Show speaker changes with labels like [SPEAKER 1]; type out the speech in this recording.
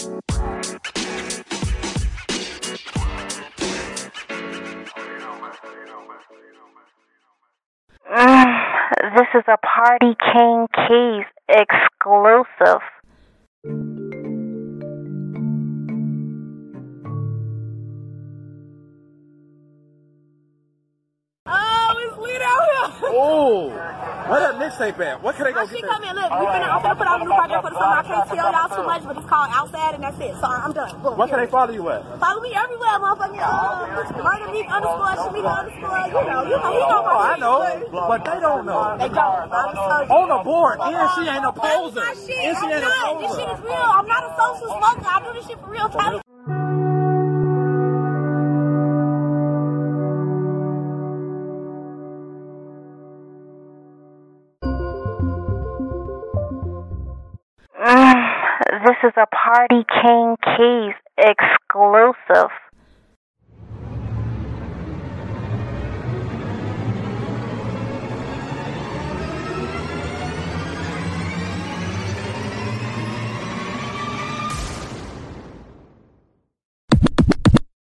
[SPEAKER 1] Mm, this is a Party King Keys exclusive.
[SPEAKER 2] Oh, it's lit out here.
[SPEAKER 3] Oh, where that mixtape at? What can they go
[SPEAKER 2] My
[SPEAKER 3] get
[SPEAKER 2] shit
[SPEAKER 3] that?
[SPEAKER 2] come in. Look, we finna, I'm finna put out a new project for the summer. I can't tell y'all too much, but it's called Outside, and that's it. So I'm done. Boom.
[SPEAKER 3] What can they follow you at?
[SPEAKER 2] Follow me everywhere, motherfucking uh, murder me underscore Shamika underscore. You know, you know, he know my
[SPEAKER 3] Oh, I
[SPEAKER 2] shit.
[SPEAKER 3] know, but they don't know.
[SPEAKER 2] They don't. I just told you.
[SPEAKER 3] On the board, and she ain't a
[SPEAKER 2] That's
[SPEAKER 3] poser.
[SPEAKER 2] my shit.
[SPEAKER 3] And she
[SPEAKER 2] I'm
[SPEAKER 3] ain't a
[SPEAKER 2] not. This shit is real. I'm not a social smoker. I do this shit for real.
[SPEAKER 1] This is a Party King Keys exclusive.